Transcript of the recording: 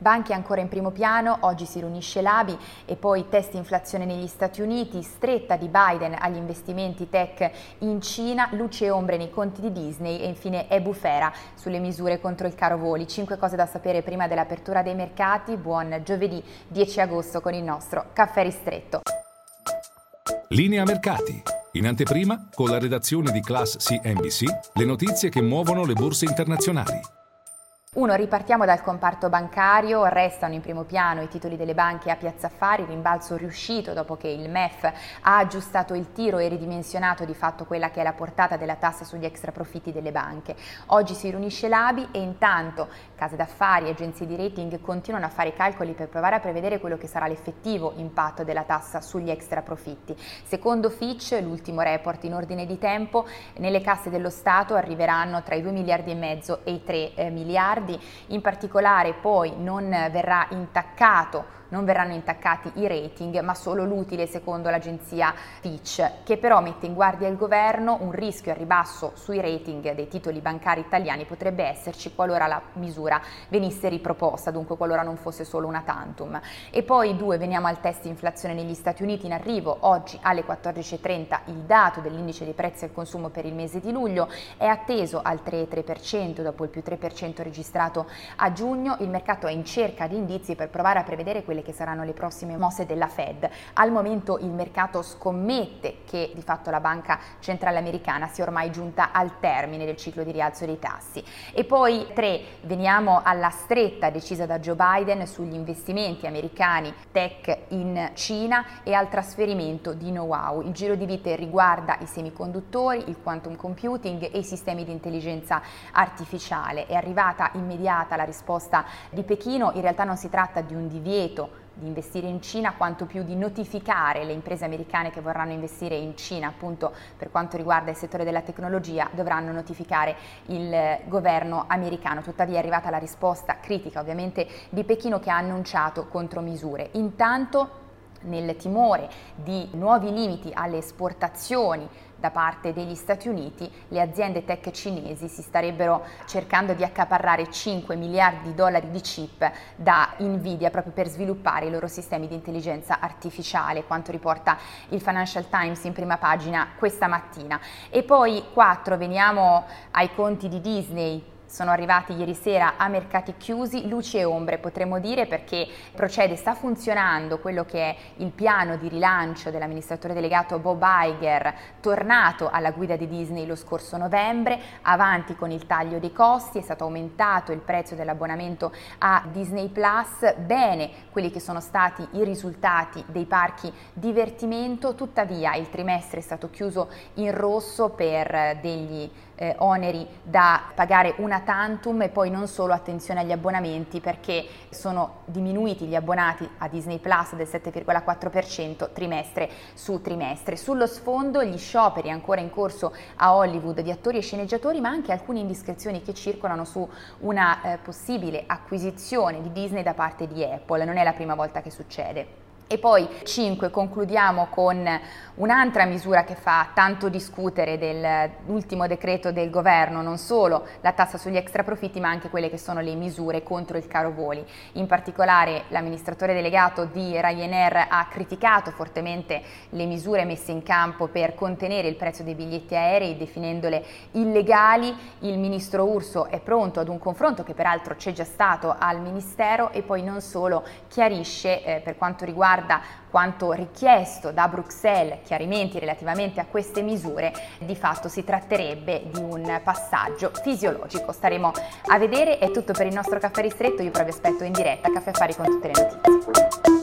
Banche ancora in primo piano, oggi si riunisce l'ABI e poi test inflazione negli Stati Uniti, stretta di Biden agli investimenti tech in Cina, luce e ombre nei conti di Disney e infine è bufera sulle misure contro il caro voli. Cinque cose da sapere prima dell'apertura dei mercati. Buon giovedì 10 agosto con il nostro caffè ristretto. Linea mercati. In anteprima, con la redazione di Class CNBC, le notizie che muovono le borse internazionali. Uno, ripartiamo dal comparto bancario, restano in primo piano i titoli delle banche a Piazza Affari, rimbalzo riuscito dopo che il MEF ha aggiustato il tiro e ridimensionato di fatto quella che è la portata della tassa sugli extra profitti delle banche. Oggi si riunisce l'ABI e intanto case d'affari e agenzie di rating continuano a fare i calcoli per provare a prevedere quello che sarà l'effettivo impatto della tassa sugli extra profitti. Secondo Fitch, l'ultimo report in ordine di tempo, nelle casse dello Stato arriveranno tra i 2 miliardi e mezzo e i 3 eh, miliardi miliardi, in particolare poi non verrà intaccato non verranno intaccati i rating, ma solo l'utile secondo l'agenzia Fitch, che però mette in guardia il governo. Un rischio a ribasso sui rating dei titoli bancari italiani potrebbe esserci qualora la misura venisse riproposta, dunque qualora non fosse solo una tantum. E poi due, veniamo al test inflazione negli Stati Uniti in arrivo, oggi alle 14.30 il dato dell'indice dei prezzi al consumo per il mese di luglio è atteso al 3,3% dopo il più 3% registrato a giugno, il mercato è in cerca di indizi per provare a prevedere quelle quelle che saranno le prossime mosse della Fed. Al momento il mercato scommette che di fatto la banca centrale americana sia ormai giunta al termine del ciclo di rialzo dei tassi. E poi tre, veniamo alla stretta decisa da Joe Biden sugli investimenti americani tech in Cina e al trasferimento di know-how. Il giro di vite riguarda i semiconduttori, il quantum computing e i sistemi di intelligenza artificiale. È arrivata immediata la risposta di Pechino, in realtà non si tratta di un divieto di investire in Cina, quanto più di notificare le imprese americane che vorranno investire in Cina, appunto per quanto riguarda il settore della tecnologia, dovranno notificare il governo americano. Tuttavia è arrivata la risposta critica ovviamente di Pechino che ha annunciato contromisure. Intanto nel timore di nuovi limiti alle esportazioni da parte degli Stati Uniti, le aziende tech cinesi si starebbero cercando di accaparrare 5 miliardi di dollari di chip da Nvidia proprio per sviluppare i loro sistemi di intelligenza artificiale, quanto riporta il Financial Times in prima pagina questa mattina. E poi 4, veniamo ai conti di Disney sono arrivati ieri sera a mercati chiusi, luci e ombre potremmo dire perché procede, sta funzionando quello che è il piano di rilancio dell'amministratore delegato Bob Iger, tornato alla guida di Disney lo scorso novembre, avanti con il taglio dei costi, è stato aumentato il prezzo dell'abbonamento a Disney Plus, bene quelli che sono stati i risultati dei parchi divertimento, tuttavia il trimestre è stato chiuso in rosso per degli eh, oneri da pagare una tantum e poi non solo attenzione agli abbonamenti perché sono diminuiti gli abbonati a Disney Plus del 7,4% trimestre su trimestre. Sullo sfondo gli scioperi ancora in corso a Hollywood di attori e sceneggiatori ma anche alcune indiscrezioni che circolano su una eh, possibile acquisizione di Disney da parte di Apple. Non è la prima volta che succede. E poi 5 concludiamo con un'altra misura che fa tanto discutere dell'ultimo decreto del governo, non solo la tassa sugli extra profitti ma anche quelle che sono le misure contro il caro voli. In particolare l'amministratore delegato di Ryanair ha criticato fortemente le misure messe in campo per contenere il prezzo dei biglietti aerei definendole illegali. Il ministro Urso è pronto ad un confronto che peraltro c'è già stato al Ministero e poi non solo chiarisce eh, per quanto riguarda riguarda quanto richiesto da Bruxelles, chiarimenti relativamente a queste misure, di fatto si tratterebbe di un passaggio fisiologico. Staremo a vedere, è tutto per il nostro caffè ristretto, io però vi aspetto in diretta, caffè affari con tutte le notizie.